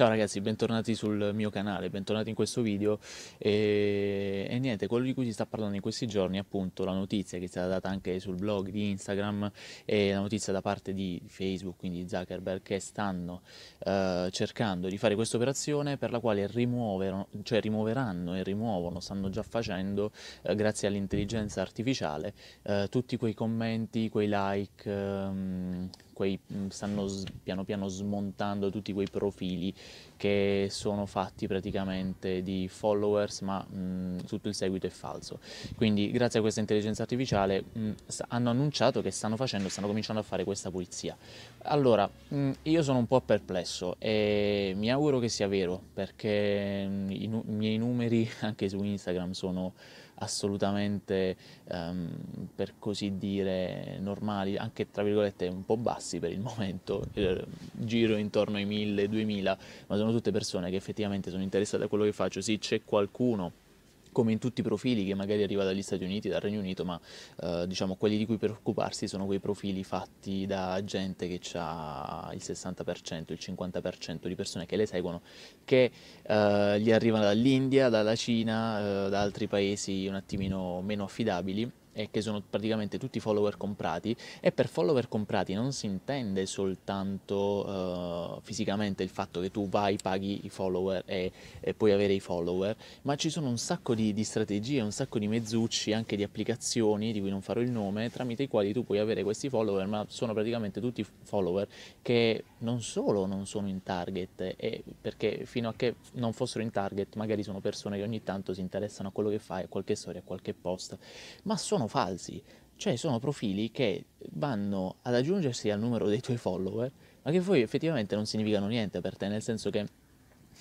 Ciao ragazzi, bentornati sul mio canale, bentornati in questo video. E, e, niente, quello di cui si sta parlando in questi giorni è appunto la notizia che è stata data anche sul blog di Instagram e la notizia da parte di Facebook, quindi Zuckerberg, che stanno uh, cercando di fare questa operazione per la quale cioè rimuoveranno e rimuovono, stanno già facendo, uh, grazie all'intelligenza artificiale, uh, tutti quei commenti, quei like, um, quei, mm, stanno piano piano smontando tutti quei profili che sono fatti praticamente di followers ma mh, mm, tutto il seguito è falso. Quindi grazie a questa intelligenza artificiale mh, mm, hanno annunciato che stanno facendo stanno cominciando a fare questa pulizia. Allora mh, io sono un po' perplesso e mi auguro che sia vero perché i, nu- i miei numeri anche su Instagram sono assolutamente, um, per così dire, normali, anche tra virgolette un po' bassi per il momento, eh, giro intorno ai 1000-2000, ma sono tutte persone che effettivamente sono interessate a quello che faccio, sì c'è qualcuno come in tutti i profili che magari arriva dagli Stati Uniti, dal Regno Unito, ma eh, diciamo quelli di cui preoccuparsi sono quei profili fatti da gente che ha il 60%, il 50% di persone che le seguono, che eh, gli arrivano dall'India, dalla Cina, eh, da altri paesi un attimino meno affidabili e che sono praticamente tutti follower comprati e per follower comprati non si intende soltanto uh, fisicamente il fatto che tu vai, paghi i follower e, e, puoi avere i follower, ma ci sono un sacco di, di, strategie, un sacco di mezzucci, anche di applicazioni di cui non farò il nome, tramite i quali tu puoi avere questi follower, ma sono praticamente tutti follower che non solo non sono in target, e perché fino a che non fossero in target magari sono persone che ogni tanto si interessano a quello che fai, a qualche storia, a qualche post, ma sono falsi, cioè sono profili che vanno ad aggiungersi al numero dei tuoi follower, ma che poi effettivamente non significano niente per te, nel senso che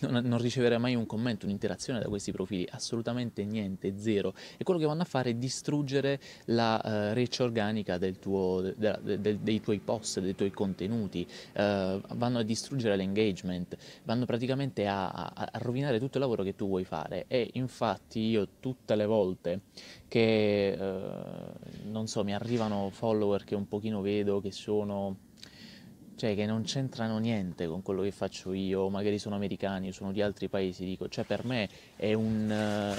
non, non riceverai mai un commento, un'interazione da questi profili, assolutamente niente, zero. E quello che vanno a fare è distruggere la uh, reach organica del tuo, de, de, de, dei tuoi post, dei tuoi contenuti, uh, vanno a distruggere l'engagement, vanno praticamente a, a, a rovinare tutto il lavoro che tu vuoi fare. E infatti io tutte le volte che, uh, non so, mi arrivano follower che un pochino vedo che sono cioè che non c'entrano niente con quello che faccio io, magari sono americani sono di altri paesi, dico, cioè per me è un...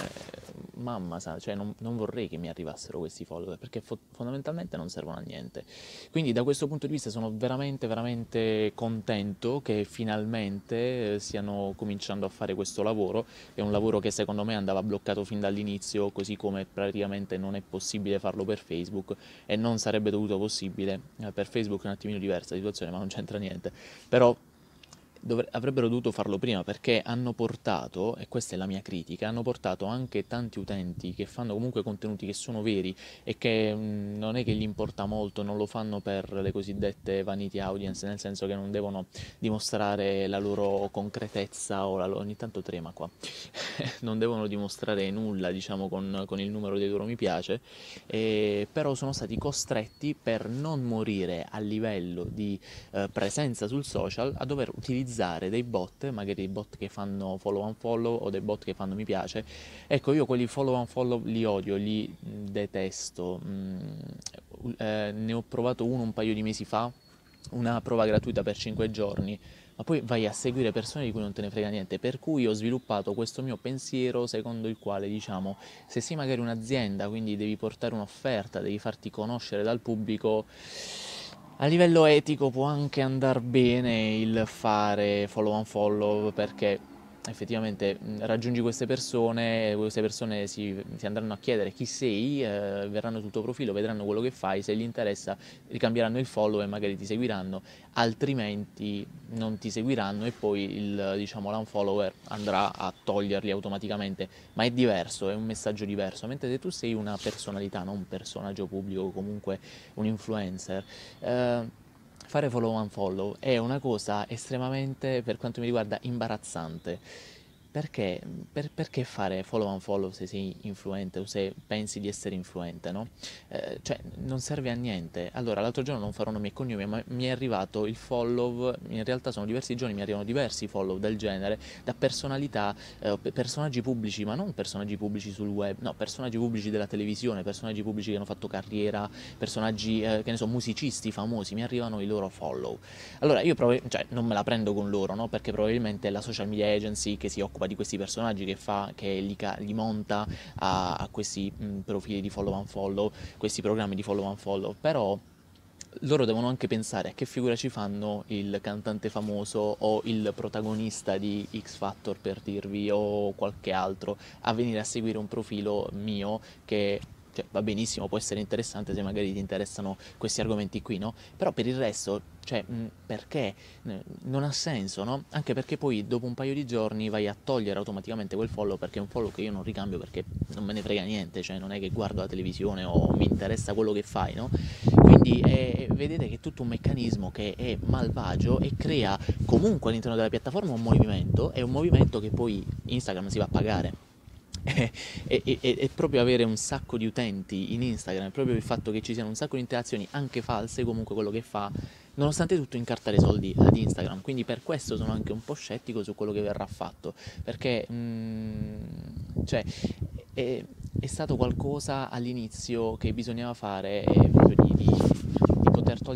Mamma, sa, cioè non, non, vorrei che mi arrivassero questi follower, perché fo- fondamentalmente non servono a niente. Quindi da questo punto di vista sono veramente, veramente contento che finalmente eh, stiano cominciando a fare questo lavoro, è un lavoro che secondo me andava bloccato fin dall'inizio, così come praticamente non è possibile farlo per Facebook e non sarebbe dovuto possibile, eh, per Facebook è un attimino diversa la situazione, ma non c'entra niente, però dovre- avrebbero dovuto farlo prima perché hanno portato, e questa è la mia critica, hanno portato anche tanti utenti che fanno comunque contenuti che sono veri e che mh, mm, non è che gli importa molto, non lo fanno per le cosiddette vanity audience, nel senso che non devono dimostrare la loro concretezza o la loro... ogni tanto trema qua, non devono dimostrare nulla diciamo con, con il numero dei loro mi piace, e, però sono stati costretti per non morire a livello di eh, presenza sul social a dover utilizzare utilizzare dei bot, magari dei bot che fanno follow and follow o dei bot che fanno mi piace. Ecco, io quelli follow and follow li odio, li detesto. Mm, eh, ne ho provato uno un paio di mesi fa, una prova gratuita per 5 giorni ma poi vai a seguire persone di cui non te ne frega niente, per cui ho sviluppato questo mio pensiero secondo il quale diciamo se sei magari un'azienda, quindi devi portare un'offerta, devi farti conoscere dal pubblico, a livello etico può anche andare bene il fare follow on follow perché effettivamente raggiungi queste persone, queste persone si, si andranno a chiedere chi sei, eh, verranno sul tuo profilo, vedranno quello che fai, se gli interessa ricambieranno il follow e magari ti seguiranno, altrimenti non ti seguiranno e poi il diciamo l'unfollower andrà a toglierli automaticamente, ma è diverso, è un messaggio diverso, mentre se tu sei una personalità, non un personaggio pubblico comunque un influencer, eh, fare follow and follow è una cosa estremamente, per quanto mi riguarda, imbarazzante. Perché, per, perché, fare follow and follow se sei influente o se pensi di essere influente, no? Eh, cioè, non serve a niente. Allora, l'altro giorno non farò nomi e cognomi, ma mi è arrivato il follow, in realtà sono diversi giorni, mi arrivano diversi follow del genere, da personalità, eh, personaggi pubblici, ma non personaggi pubblici sul web, no, personaggi pubblici della televisione, personaggi pubblici che hanno fatto carriera, personaggi, eh, che ne so, musicisti famosi, mi arrivano i loro follow. Allora, io provo, cioè, non me la prendo con loro, no? Perché probabilmente la social media agency che si occupa occupa di questi personaggi, che, fa, che li, li monta a, a questi mh, profili di follow and follow, questi programmi di follow and follow, però loro devono anche pensare a che figura ci fanno il cantante famoso o il protagonista di X Factor per dirvi o qualche altro a venire a seguire un profilo mio che cioè, va benissimo, può essere interessante se magari ti interessano questi argomenti qui, no? Però per il resto, cioè, perché? Non ha senso, no? Anche perché poi dopo un paio di giorni vai a togliere automaticamente quel follow perché è un follow che io non ricambio perché non me ne frega niente, cioè non è che guardo la televisione o mi interessa quello che fai, no? Quindi è, vedete che è tutto un meccanismo che è malvagio e crea comunque all'interno della piattaforma un movimento, è un movimento che poi Instagram si va a pagare e, e, e, proprio avere un sacco di utenti in Instagram, proprio il fatto che ci siano un sacco di interazioni anche false, comunque quello che fa, nonostante tutto incartare soldi ad Instagram. Quindi per questo sono anche un po' scettico su quello che verrà fatto, perché mm, cioè, è, è, stato qualcosa all'inizio che bisognava fare eh, proprio di, di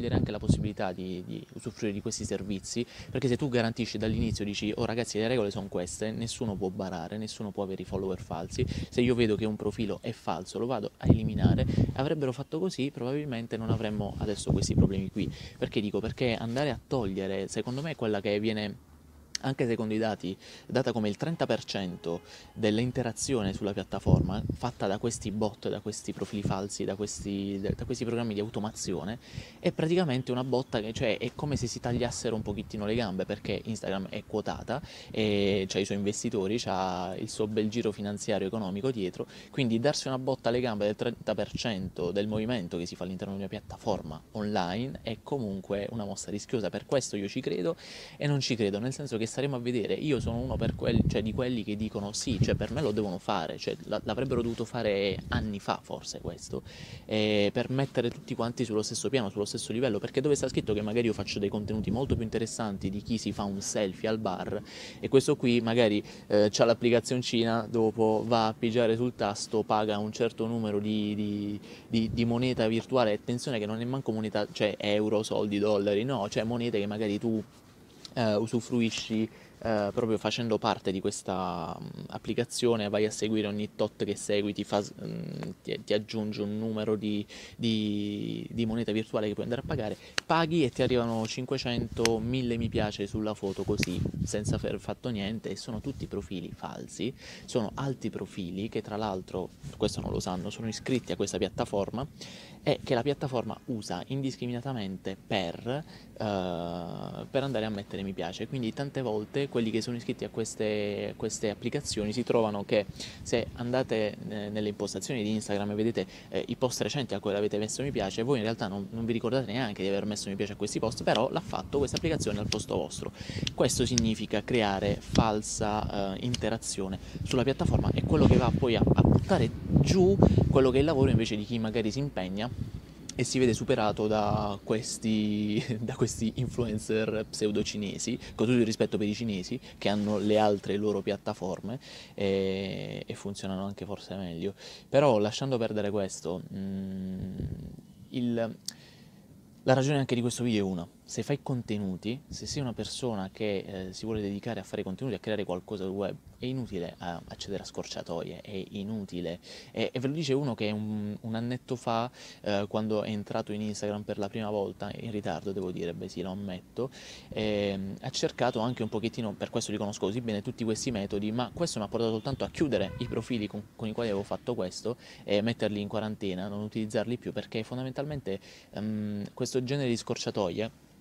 togliere anche la possibilità di, di, usufruire di questi servizi, perché se tu garantisci dall'inizio, dici, oh ragazzi le regole sono queste, nessuno può barare, nessuno può avere i follower falsi, se io vedo che un profilo è falso lo vado a eliminare, avrebbero fatto così probabilmente non avremmo adesso questi problemi qui. Perché dico? Perché andare a togliere, secondo me quella che viene anche secondo i dati, data come il 30% dell'interazione sulla piattaforma fatta da questi bot, da questi profili falsi, da questi, da questi programmi di automazione, è praticamente una botta che cioè, è come se si tagliassero un pochettino le gambe perché Instagram è quotata e ha i suoi investitori, ha il suo bel giro finanziario economico dietro, quindi darsi una botta alle gambe del 30% del movimento che si fa all'interno di una piattaforma online è comunque una mossa rischiosa, per questo io ci credo e non ci credo, nel senso che staremo a vedere. Io sono uno quelli, cioè, di quelli che dicono sì, cioè, per me lo devono fare, cioè, l'avrebbero dovuto fare anni fa forse questo, eh, per mettere tutti quanti sullo stesso piano, sullo stesso livello, perché dove sta scritto che magari io faccio dei contenuti molto più interessanti di chi si fa un selfie al bar e questo qui magari eh, ha l'applicazioncina, dopo va a pigiare sul tasto, paga un certo numero di, di, di, di moneta virtuale, attenzione che non è manco moneta, cioè euro, soldi, dollari, no, cioè monete che magari tu eh, usufruisci eh, proprio facendo parte di questa mh, mm, applicazione, vai a seguire ogni tot che segui, ti, fa, mh, mm, ti, ti aggiunge un numero di, di, di, moneta virtuale che puoi andare a pagare, paghi e ti arrivano 500, 1000 mi piace sulla foto così, senza aver fatto niente, e sono tutti profili falsi, sono alti profili che tra l'altro, questo non lo sanno, sono iscritti a questa piattaforma e che la piattaforma usa indiscriminatamente per, uh, per andare a mettere mi piace. Quindi tante volte quelli che sono iscritti a queste, queste applicazioni si trovano che se andate eh, nelle impostazioni di Instagram e vedete eh, i post recenti a cui avete messo mi piace, voi in realtà non, non, vi ricordate neanche di aver messo mi piace a questi post, però l'ha fatto questa applicazione al posto vostro. Questo significa creare falsa uh, interazione sulla piattaforma e quello che va poi a, a buttare giù quello che è il lavoro invece di chi magari si impegna e si vede superato da questi, da questi influencer pseudo cinesi, con tutto il rispetto per i cinesi, che hanno le altre loro piattaforme e, e funzionano anche forse meglio. Però lasciando perdere questo, mh, mm, il, la ragione anche di questo video è una se fai contenuti, se sei una persona che eh, si vuole dedicare a fare contenuti, a creare qualcosa sul web, è inutile eh, accedere a scorciatoie, è inutile. E, e ve lo dice uno che un, un annetto fa, eh, quando è entrato in Instagram per la prima volta, in ritardo devo dire, beh sì, lo ammetto, ehm, ha cercato anche un pochettino, per questo li conosco così bene, tutti questi metodi, ma questo mi ha portato soltanto a chiudere i profili con, con i quali avevo fatto questo e metterli in quarantena, non utilizzarli più, perché fondamentalmente um, questo genere di scorciatoie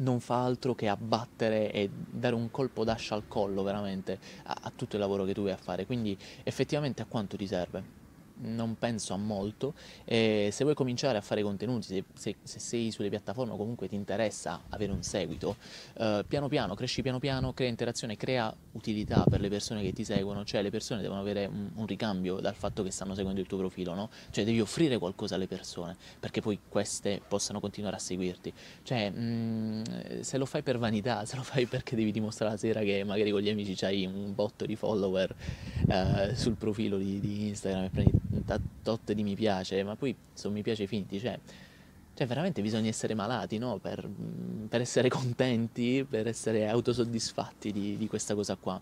non fa altro che abbattere e dare un colpo d'ascia al collo veramente a, a tutto il lavoro che tu vai a fare. Quindi effettivamente a quanto ti serve? non penso a molto. E se vuoi cominciare a fare contenuti, se, se, se sei sulle piattaforme o comunque ti interessa avere un seguito, eh, piano piano, cresci piano piano, crea interazione, crea utilità per le persone che ti seguono, cioè le persone devono avere un, un ricambio dal fatto che stanno seguendo il tuo profilo, no? Cioè devi offrire qualcosa alle persone perché poi queste possano continuare a seguirti. Cioè, mh, mm, se lo fai per vanità, se lo fai perché devi dimostrare la sera che magari con gli amici c'hai un botto di follower eh, sul profilo di, di Instagram e prendi tot di mi piace, ma poi sono mi piace finti, cioè, cioè veramente bisogna essere malati, no? Per, per, essere contenti, per essere autosoddisfatti di, di, questa cosa qua.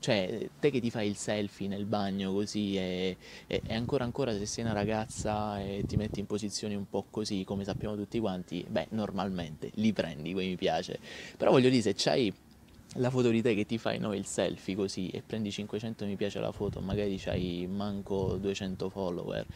Cioè, te che ti fai il selfie nel bagno così e, e, e, ancora ancora se sei una ragazza e ti metti in posizioni un po' così, come sappiamo tutti quanti, beh, normalmente li prendi quei mi piace. Però voglio dire, se c'hai la foto di te che ti fai no, il selfie così e prendi 500 mi piace la foto, magari c'hai manco 200 follower.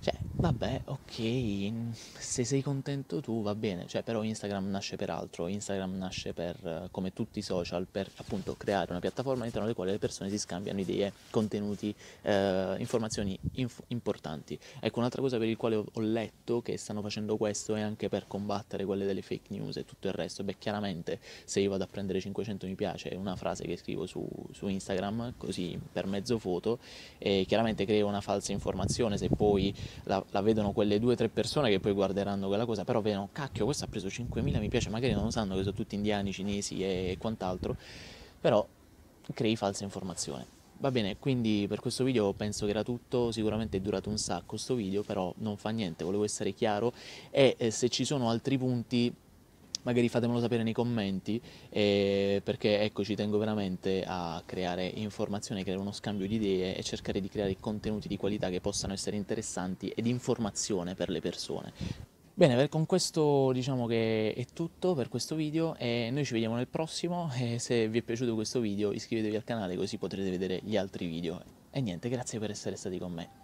Cioè, vabbè, ok, se sei contento tu va bene, cioè, però Instagram nasce per altro, Instagram nasce per, come tutti i social, per appunto creare una piattaforma all'interno della quale le persone si scambiano idee, contenuti, eh, informazioni inf- importanti. Ecco, un'altra cosa per il quale ho, ho letto che stanno facendo questo è anche per combattere quelle delle fake news e tutto il resto. Beh, chiaramente se io vado a prendere 500 mi piace una frase che scrivo su, su Instagram, così per mezzo foto, e chiaramente creo una falsa informazione, se poi la, la vedono quelle due o tre persone che poi guarderanno quella cosa, però vedono, cacchio, questo ha preso 5.000 mi piace, magari non lo sanno che sono tutti indiani, cinesi e quant'altro, però crei falsa informazione. Va bene, quindi per questo video penso che era tutto, sicuramente è durato un sacco questo video, però non fa niente, volevo essere chiaro e eh, se ci sono altri punti magari fatemelo sapere nei commenti eh, perché ecco ci tengo veramente a creare informazione, creare uno scambio di idee e cercare di creare contenuti di qualità che possano essere interessanti ed informazione per le persone. Bene, con questo diciamo che è tutto per questo video e noi ci vediamo nel prossimo e se vi è piaciuto questo video iscrivetevi al canale così potrete vedere gli altri video. E niente, grazie per essere stati con me.